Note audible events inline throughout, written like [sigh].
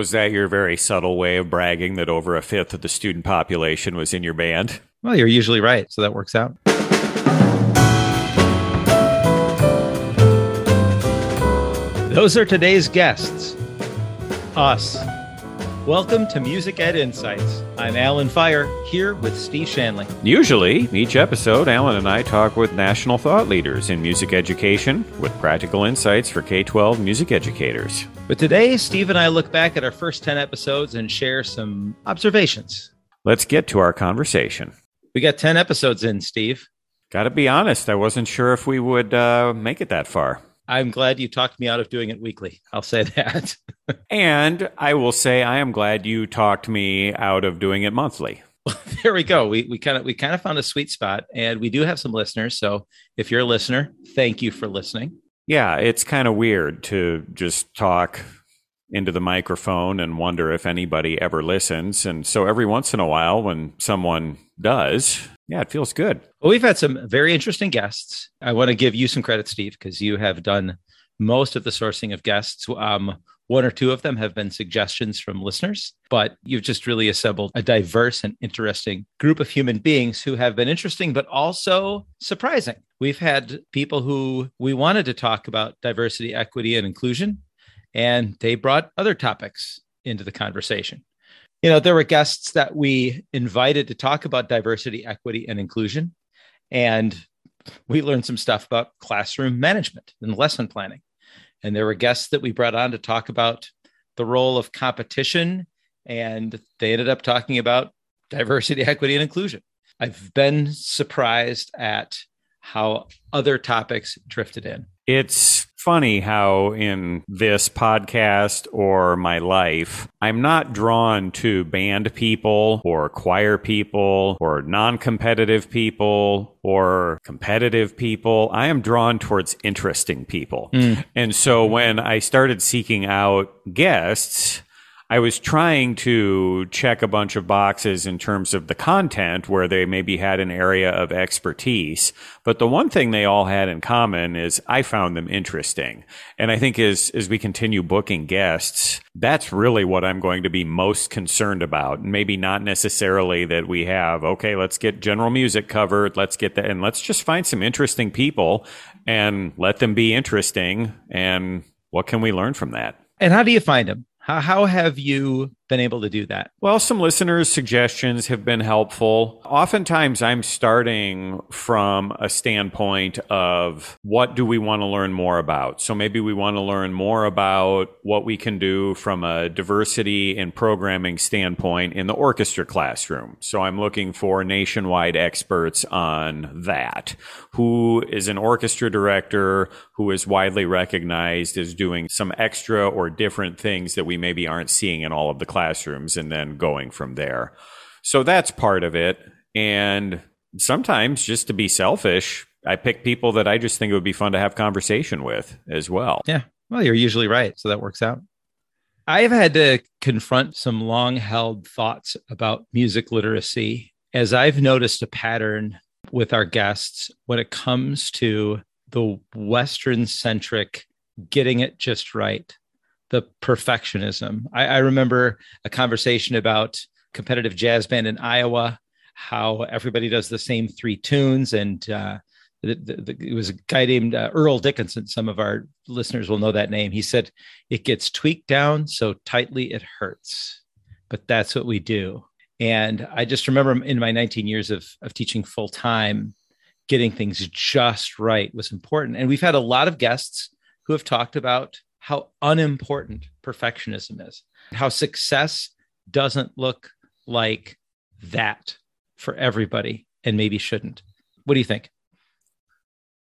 Was that your very subtle way of bragging that over a fifth of the student population was in your band? Well, you're usually right, so that works out. Those are today's guests. Us. Welcome to Music Ed Insights. I'm Alan Feirer, here with Steve Shanley. Usually, each episode, Alan and I talk with national thought leaders in music education with practical insights for K 12 music educators. But today, Steve and I look back at our first 10 episodes and share some observations. Let's get to our conversation. We got 10 episodes in, Steve. Got to be honest, I wasn't sure if we would uh, make it that far. I'm glad you talked me out of doing it weekly. I'll say [laughs] that. And I will say I am glad you talked me out of doing it monthly. [laughs] there we go. We we kind of we kind of found a sweet spot, and we do have some listeners. So if you're a listener, thank you for listening. Yeah, it's kind of weird to just talk into the microphone and wonder if anybody ever listens. And so every once in a while, when someone does, yeah, it feels good. Well, we've had some very interesting guests. I want to give you some credit, Steve, because you have done most of the sourcing of guests. Um, one or two of them have been suggestions from listeners, but you've just really assembled a diverse and interesting group of human beings who have been interesting, but also surprising. We've had people who we wanted to talk about diversity, equity, and inclusion, and they brought other topics into the conversation you know, there were guests that we invited to talk about diversity, equity, and inclusion. And we learned some stuff about classroom management and lesson planning. And there were guests that we brought on to talk about the role of competition. And they ended up talking about diversity, [laughs] equity, and inclusion. I've been surprised at how other topics drifted in. It's funny how in this podcast or my life, I'm not drawn to band people or choir people or non competitive people or competitive people. I am drawn towards interesting people. Mm. And so when I started seeking out guests, I was trying to check a bunch of boxes in terms of the content where they maybe had an area of expertise. But the one thing they all had in common is I found them interesting. And I think as, as we continue booking guests, that's really what I'm going to be most concerned about. Maybe not necessarily that we have, okay, let's get general music covered. Let's get that. And let's just find some interesting people and let them be interesting. And what can we learn from that? And how do you find them? How, how have you been able to do that? Well, some listeners' suggestions have been helpful. Oftentimes, I'm starting from a standpoint of what do we want to learn more about? So maybe we want to learn more about what we can do from a diversity and programming standpoint in the orchestra classroom. So I'm looking for nationwide experts on that. Who is an orchestra director who is widely recognized as doing some extra or different things that we maybe aren't seeing in all of the classes classrooms and then going from there. So that's part of it. And sometimes just to be selfish, I pick people that I just think it would be fun to have conversation with as well. Yeah. Well, you're usually right. So that works out. I've had to confront some long held thoughts about music literacy as I've noticed a pattern with our guests when it comes to the Western centric getting it just right the perfectionism. I, I remember a conversation about competitive jazz band in Iowa, how everybody does the same three tunes, and uh, the, the, it was a guy named uh, Earl Dickinson. Some of our listeners will know that name. He said it gets tweaked down so tightly it hurts, but that's what we do. And I just remember in my 19 years of, of teaching full time, getting things just right was important. And we've had a lot of guests who have talked about how unimportant perfectionism is, how success doesn't look like that for everybody and maybe shouldn't. What do you think?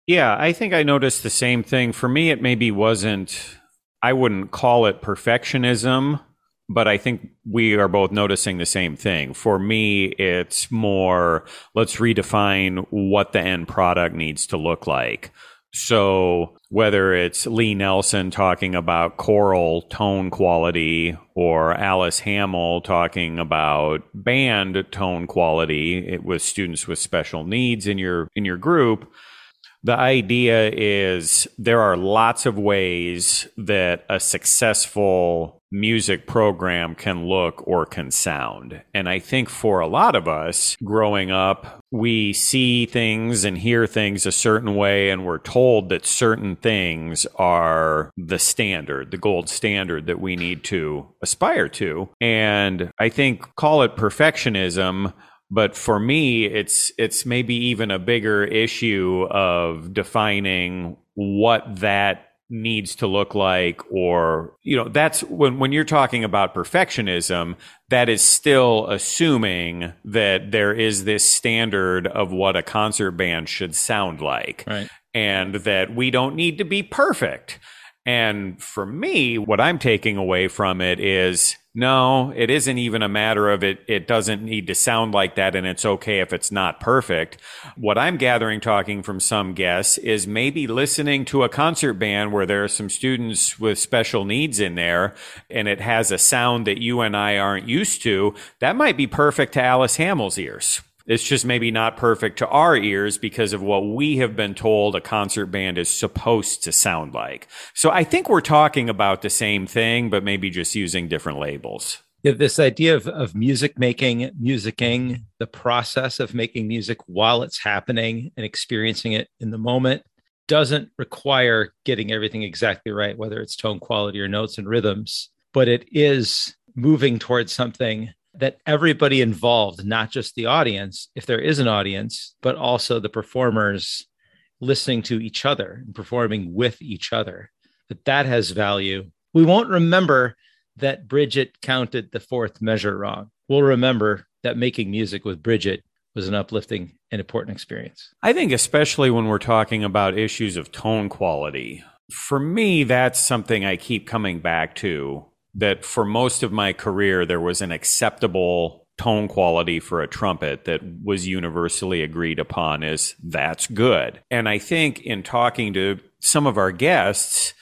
Yeah, I think I noticed the same thing. For me, it maybe wasn't, I wouldn't call it perfectionism, but I think we are both noticing the same thing. For me, it's more let's redefine what the end product needs to look like. So whether it's Lee Nelson talking about choral tone quality or Alice Hamill talking about band tone quality with students with special needs in your in your group, the idea is there are lots of ways that a successful music program can look or can sound. And I think for a lot of us growing up, we see things and hear things a certain way, and we're told that certain things are the standard, the gold standard that we need to aspire to. And I think call it perfectionism but for me it's it's maybe even a bigger issue of defining what that needs to look like or you know that's when when you're talking about perfectionism that is still assuming that there is this standard of what a concert band should sound like right. and that we don't need to be perfect and for me what i'm taking away from it is no, it isn't even a matter of it. It doesn't need to sound like that, and it's okay if it's not perfect. What I'm gathering, talking from some guests, is maybe listening to a concert band where there are some students with special needs in there, and it has a sound that you and I aren't used to. That might be perfect to Alice Hamill's ears. It's just maybe not perfect to our ears because of what we have been told a concert band is supposed to sound like. So I think we're talking about the same thing, but maybe just using different labels. Yeah, this idea of, of music making, musicking, the process of making music while it's happening and experiencing it in the moment doesn't require getting everything exactly right, whether it's tone quality or notes and rhythms, but it is moving towards something that everybody involved, not just the audience, if there is an audience, but also the performers listening to each other and performing with each other, that that has value. We won't remember that Bridget counted the fourth measure wrong. We'll remember that making music with Bridget was an uplifting and important experience. I think, especially when we're talking about issues of tone quality, for me, that's something I keep coming back to that for most of my career, there was an acceptable tone quality for a trumpet that was universally agreed upon as that's good. And I think in talking to some of our guests,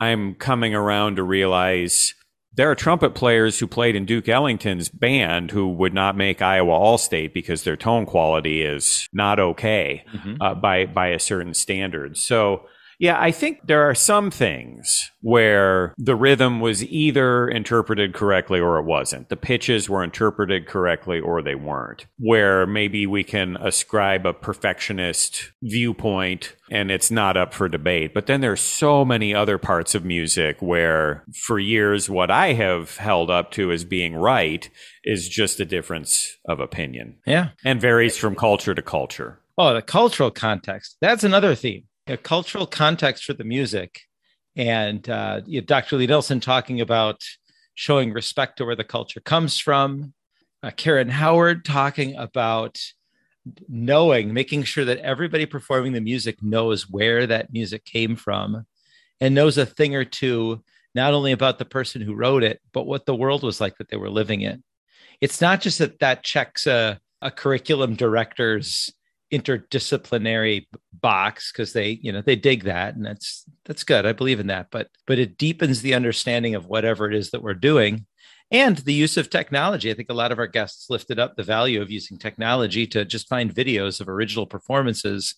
I'm coming around to realize there are trumpet players who played in Duke Ellington's band who would not make Iowa All State because their tone quality is not okay mm-hmm. uh, by by a certain standard. So yeah, I think there are some things where the rhythm was either interpreted correctly or it wasn't. The pitches were interpreted correctly or they weren't. Where maybe we can ascribe a perfectionist viewpoint and it's not up for debate. But then there's so many other parts of music where for years what I have held up to as being right is just a difference of opinion. Yeah. And varies from culture to culture. Oh, the cultural context. That's another theme a cultural context for the music. And uh, Dr. Lee Nelson talking about showing respect to where the culture comes from. Uh, Karen Howard talking about knowing, making sure that everybody performing the music knows where that music came from and knows a thing or two, not only about the person who wrote it, but what the world was like that they were living in. It's not just that that checks a, a curriculum director's interdisciplinary box because they you know they dig that and that's that's good. I believe in that. But but it deepens the understanding of whatever it is that we're doing. And the use of technology. I think a lot of our guests lifted up the value of using technology to just find videos of original performances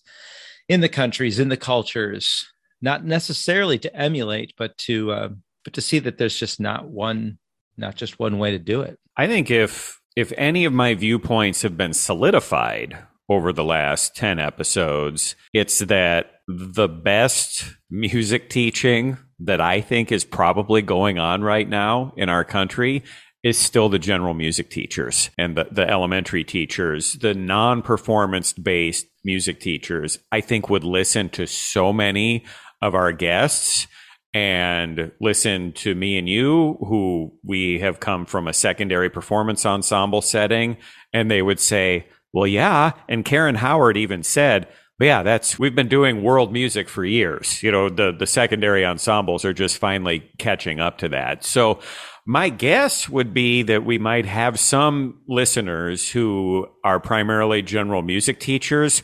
in the countries in the cultures. Not necessarily to emulate but to uh, but to see that there's just not one not just one way to do it. I think if if any of my viewpoints have been solidified over the last 10 episodes. It's that the best music teaching that I think is probably going on right now in our country is still the general music teachers and the, the elementary teachers, the non performance based music teachers, I think would listen to so many of our guests and listen to me and you, who we have come from a secondary performance ensemble setting, and they would say, well, yeah. And Karen Howard even said, yeah, that's we've been doing world music for years. You know, the the secondary ensembles are just finally catching up to that. So my guess would be that we might have some listeners who are primarily general music teachers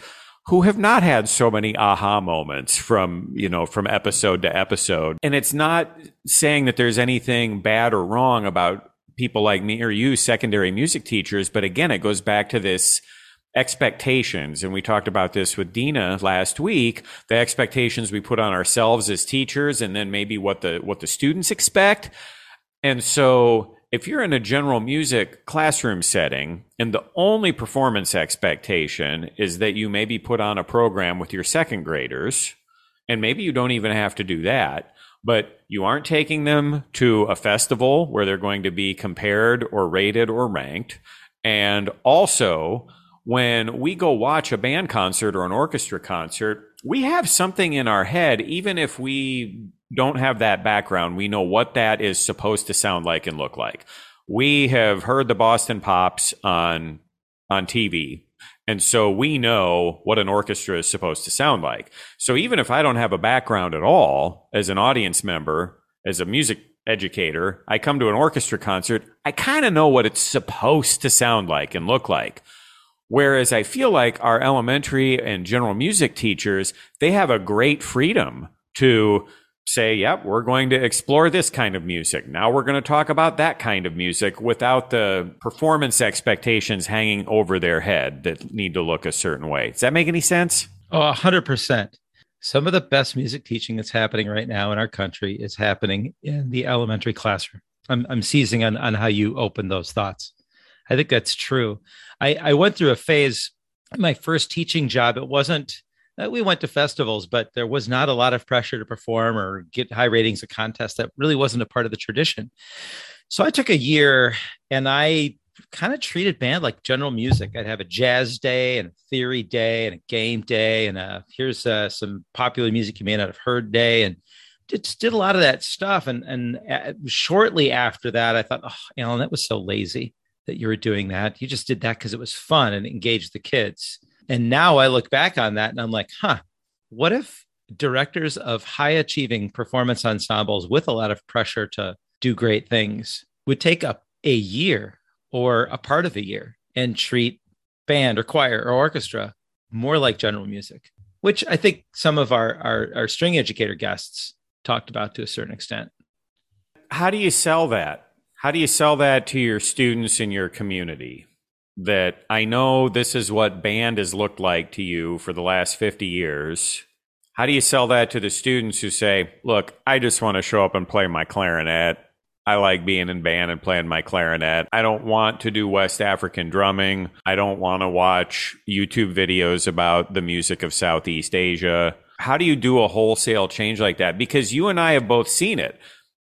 who have not had so many aha moments from, you know, from episode to episode. And it's not saying that there's anything bad or wrong about people like me or you, secondary music teachers, but again, it goes back to this expectations and we talked about this with Dina last week the expectations we put on ourselves as teachers and then maybe what the what the students expect And so if you're in a general music classroom setting and the only performance expectation is that you maybe put on a program with your second graders, and maybe you don't even have to do that, but you aren't taking them to a festival where they're going to be compared or rated or ranked. And also, when we go watch a band concert or an orchestra concert, we have something in our head, even if we don't have that background, we know what that is supposed to sound like and look like. We have heard the Boston Pops on on TV. And so we know what an orchestra is supposed to sound like. So even if I don't have a background at all as an audience member, as a music educator, I come to an orchestra concert, I kind of know what it's supposed to sound like and look like. Whereas I feel like our elementary and general music teachers, they have a great freedom to say, yep, we're going to explore this kind of music. Now we're going to talk about that kind of music without the performance expectations hanging over their head that need to look a certain way. Does that make any sense? Oh, 100%. Some of the best music teaching that's happening right now in our country is happening in the elementary classroom. I'm, I'm seizing on, on how you open those thoughts. I think that's true. I, I went through a phase, my first teaching job, it wasn't, uh, we went to festivals, but there was not a lot of pressure to perform or get high ratings at contests. That really wasn't a part of the tradition. So I took a year and I kind of treated band like general music. I'd have a jazz day and a theory day and a game day and a, here's uh, some popular music you may not have heard day and just did a lot of that stuff. And and uh, shortly after that, I thought, oh, Alan, that was so lazy that you were doing that. You just did that because it was fun and engaged the kids. And now I look back on that and I'm like, huh, what if directors of high achieving performance ensembles with a lot of pressure to do great things would take up a year or a part of a year and treat band or choir or orchestra more like general music, which I think some of our, our, our string educator guests talked about to a certain extent. How do you sell that? How do you sell that to your students in your community? That I know this is what band has looked like to you for the last 50 years. How do you sell that to the students who say, look, I just want to show up and play my clarinet? I like being in band and playing my clarinet. I don't want to do West African drumming. I don't want to watch YouTube videos about the music of Southeast Asia. How do you do a wholesale change like that? Because you and I have both seen it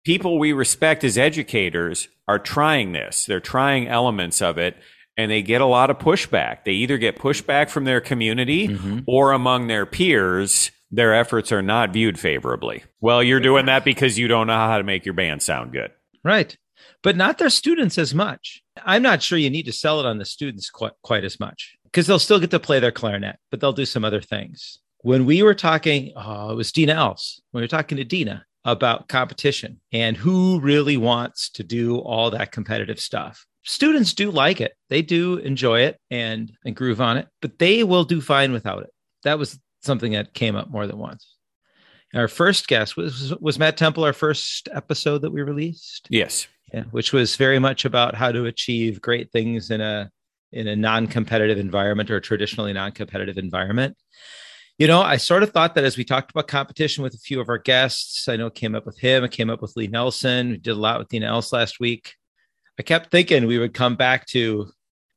people we respect as educators are trying this. They're trying elements of it and they get a lot of pushback. They either get pushback from their community mm-hmm. or among their peers. Their efforts are not viewed favorably. Well, you're doing that because you don't know how to make your band sound good. Right. But not their students as much. I'm not sure you need to sell it on the students quite, quite as much because they'll still get to play their clarinet, but they'll do some other things. When we were talking, oh, it was Dina Else. When we were talking to Dina, about competition and who really wants to do all that competitive stuff. Students do like it. They do enjoy it and, and groove on it, but they will do fine without it. That was something that came up more than once. Our first guest was was Matt Temple, our first episode that we released. Yes, yeah, which was very much about how to achieve great things in a in a non-competitive environment or a traditionally non-competitive environment you know, I sort of thought that as we talked about competition with a few of our guests, I know it came up with him, it came up with Lee Nelson, we did a lot with Dina Els last week. I kept thinking we would come back to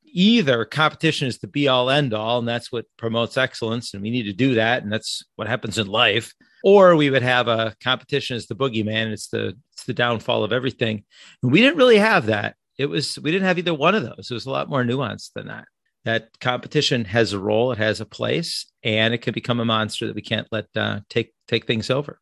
either competition is the be all end all, and that's what promotes excellence, and we need to do that, and that's what happens in life. Or we would have a competition is the boogeyman, it's the it's the downfall of everything. And we didn't really have that. It was we didn't have either one of those. It was a lot more nuanced than that that competition has a role, it has a place, and it can become a monster that we can't let uh, take take things over.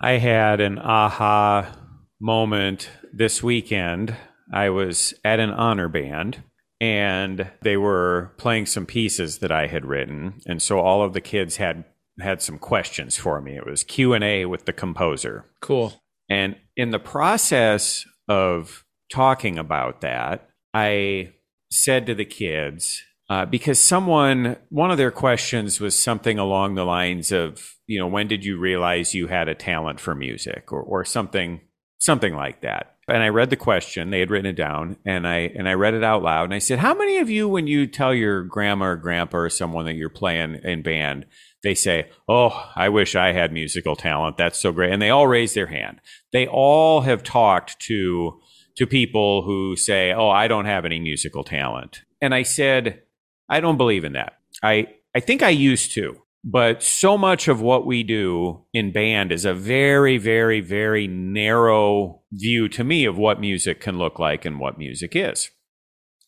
I had an aha moment this weekend. I was at an honor band and they were playing some pieces that I had written and so all of the kids had had some questions for me. It was Q&A with the composer. Cool. And in the process of talking about that, I said to the kids, uh, because someone, one of their questions was something along the lines of, you know, when did you realize you had a talent for music or, or something, something like that. And I read the question, they had written it down and I, and I read it out loud and I said, how many of you, when you tell your grandma or grandpa or someone that you're playing in band, they say, Oh, I wish I had musical talent. That's so great. And they all raise their hand. They all have talked to to people who say, "Oh, I don't have any musical talent." And I said, "I don't believe in that. I I think I used to, but so much of what we do in band is a very very very narrow view to me of what music can look like and what music is."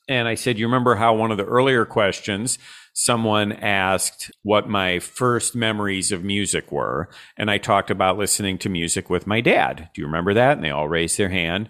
And I said, You remember how one of the earlier questions, someone asked what my first memories of music were. And I talked about listening to music with my dad. Do you remember that? And they all raised their hand.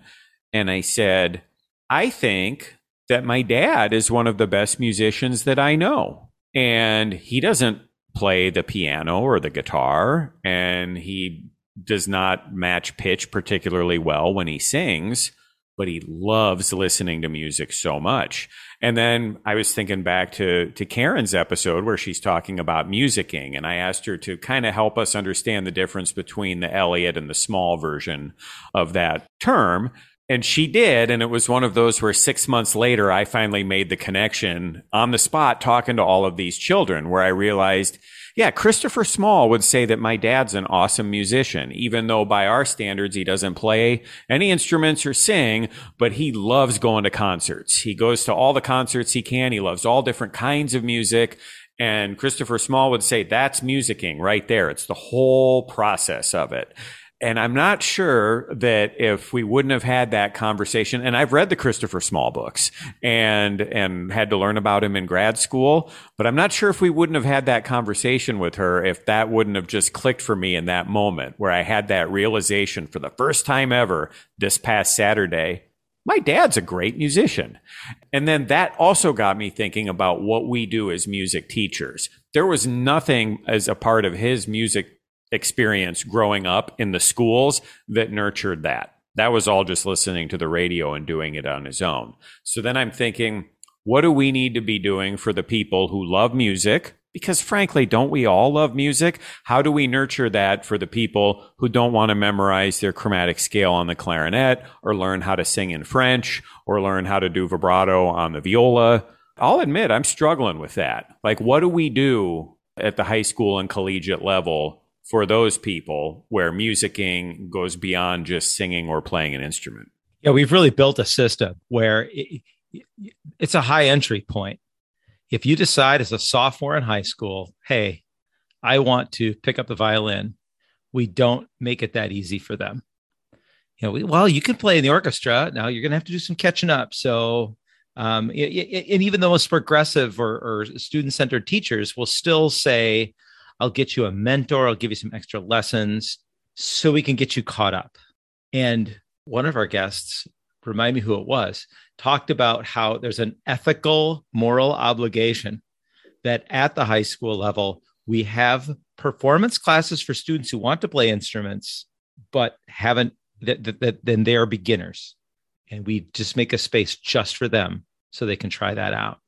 And I said, I think that my dad is one of the best musicians that I know. And he doesn't play the piano or the guitar, and he does not match pitch particularly well when he sings but he loves listening to music so much. And then I was thinking back to, to Karen's episode where she's talking about musicking. And I asked her to kind of help us understand the difference between the Elliott and the small version of that term. And she did. And it was one of those where six months later, I finally made the connection on the spot talking to all of these children where I realized yeah, Christopher Small would say that my dad's an awesome musician, even though by our standards, he doesn't play any instruments or sing, but he loves going to concerts. He goes to all the concerts he can. He loves all different kinds of music. And Christopher Small would say that's musicking right there. It's the whole process of it. And I'm not sure that if we wouldn't have had that conversation, and I've read the Christopher Small books and, and had to learn about him in grad school, but I'm not sure if we wouldn't have had that conversation with her if that wouldn't have just clicked for me in that moment where I had that realization for the first time ever this past Saturday. My dad's a great musician. And then that also got me thinking about what we do as music teachers. There was nothing as a part of his music experience growing up in the schools that nurtured that. That was all just listening to the radio and doing it on his own. So then I'm thinking, what do we need to be doing for the people who love music? Because frankly, don't we all love music? How do we nurture that for the people who don't want to memorize their chromatic scale on the clarinet or learn how to sing in French or learn how to do vibrato on the viola? I'll admit I'm struggling with that. Like, what do we do at the high school and collegiate level for those people where musicking goes beyond just singing or playing an instrument. Yeah, we've really built a system where it, it's a high entry point. If you decide as a sophomore in high school, hey, I want to pick up the violin, we don't make it that easy for them. You know, we, well, you can play in the orchestra. Now you're going to have to do some catching up. So, um, and even the most progressive or, or student centered teachers will still say, I'll get you a mentor. I'll give you some extra lessons so we can get you caught up. And one of our guests, remind me who it was, talked about how there's an ethical, moral obligation that at the high school level, we have performance classes for students who want to play instruments, but haven't, that, that, that then they are beginners. And we just make a space just for them so they can try that out.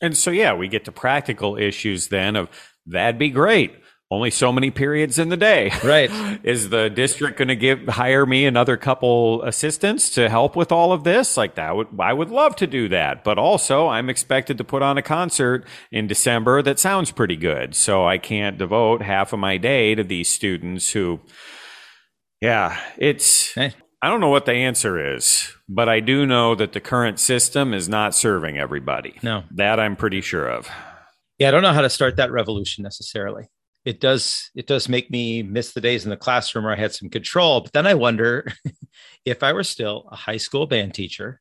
And so, yeah, we get to practical issues then of that'd be great. Only so many periods in the day. Right. [laughs] Is the district going to give hire me another couple assistants to help with all of this? Like that would I would love to do that. But also I'm expected to put on a concert in December that sounds pretty good. So I can't devote half of my day to these students who yeah, it's hey. I don't know what the answer is, but I do know that the current system is not serving everybody. No. That I'm pretty sure of. Yeah, I don't know how to start that revolution necessarily. It does it does make me miss the days in the classroom where I had some control, but then I wonder [laughs] if I were still a high school band teacher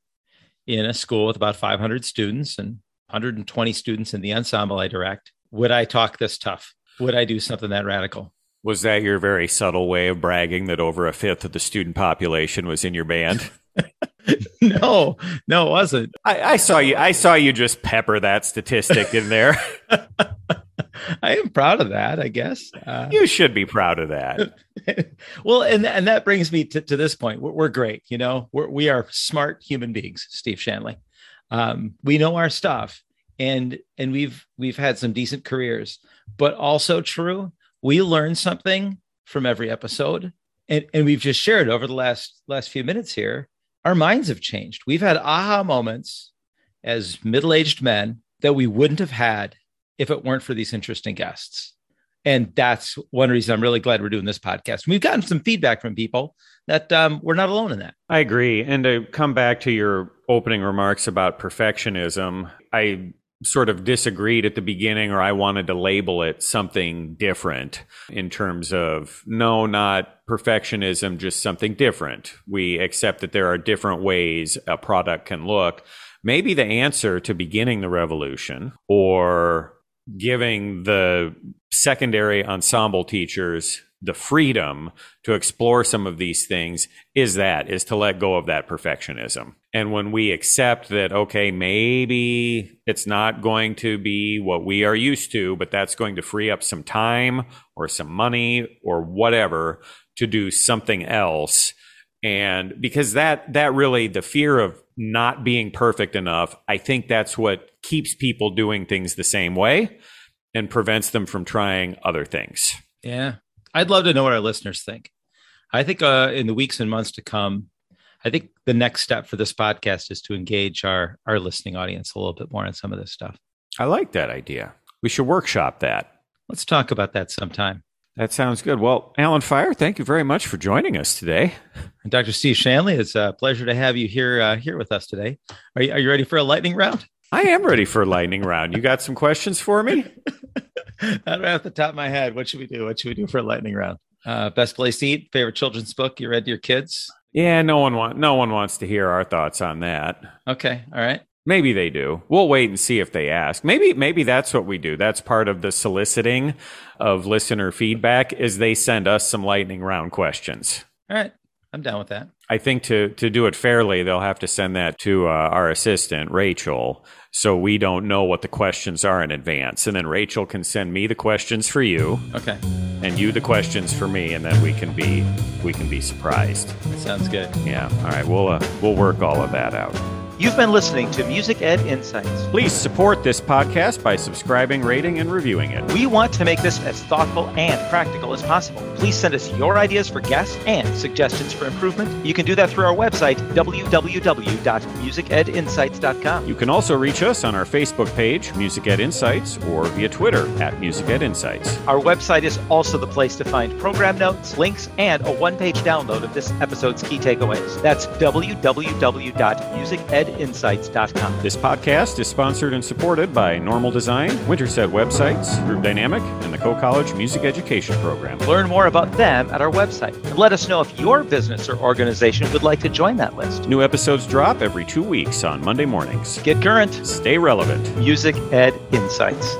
in a school with about 500 students and 120 students in the ensemble I direct, would I talk this tough? Would I do something that radical? Was that your very subtle way of bragging that over a fifth of the student population was in your band? [laughs] [laughs] no, no, it wasn't. I, I, saw you. I saw you just pepper that statistic in there. [laughs] [laughs] I am proud of that. I guess uh, you should be proud of that. well, and and that brings me to, to this point. We're, we're great. You know, we're, we are smart human beings. Steve Shanley. Um, we know our stuff, and and we've we've had some decent careers. But also true, we learn something from every episode, and and we've just shared over the last last few minutes here our minds have changed. We've had aha moments as middle aged men that we wouldn't have had if it weren't for these interesting guests. And that's one reason I'm really glad we're doing this podcast. We've gotten some feedback from people that um, we're not alone in that. I agree. And to come back to your opening remarks about perfectionism, I sort of disagreed at the beginning or I wanted to label it something different in terms of no, not perfectionism, just something different. We accept that there are different ways a product can look. Maybe the answer to beginning the revolution or giving the secondary ensemble teachers the freedom to explore some of these things is that is to let go of that perfectionism. And when we accept that okay maybe it's not going to be what we are used to but that's going to free up some time or some money or whatever to do something else. And because that that really the fear of not being perfect enough i think that's what keeps people doing things the same way and prevents them from trying other things. Yeah I'd love to know what our listeners think. I think uh, in the weeks and months to come, I think the next step for this podcast is to engage our our listening audience a little bit more on some of this stuff. I like that idea. We should workshop that. Let's talk about that sometime. That sounds good. Well, Alan Feirer, thank you very much for joining us today. And Dr. Steve Shanley, it's a pleasure to have you here uh, here with us today. Are you, are you ready for a lightning round? I am ready for a lightning round. You got some questions for me? [laughs] [laughs] Not right off the top of my head. What should we do? What should we do for a lightning round? Uh, best place to eat. Favorite children's book you read to your kids? Yeah, no one want no one wants to hear our thoughts on that. Okay, all right. Maybe they do. We'll wait and see if they ask. Maybe maybe that's what we do. That's part of the soliciting of listener feedback is they send us some lightning round questions. All right. I'm down with that. I think to to do it fairly, they'll have to send that to uh, our assistant Rachel, so we don't know what the questions are in advance, and then Rachel can send me the questions for you. Okay. And you the questions for me, and then we can be we can be surprised. Sounds good. Yeah. All right. We'll uh, we'll work all of that out. You've been listening to Music Ed Insights. Please support this podcast by subscribing, rating, and reviewing it. We want to make this as thoughtful and practical as possible. Please send us your ideas for guests and suggestions for improvement. You can do that through our website, www.musicedinsights.com. You can also reach us on our Facebook page, Music Ed Insights, or via Twitter at Music Ed Insights. Our website is also the place to find program notes, links, and a one page download of this episode's key takeaways. That's www.musicedinsights.com Insights.com. This podcast is sponsored and supported by Normal Design, Winterset Websites, Group Dynamic, and the Coe College Music Education Program. Learn more about them at our website and let us know if your business or organization would like to join that list. New episodes drop every two weeks on Monday mornings. Get current, stay relevant. Music Ed Insights.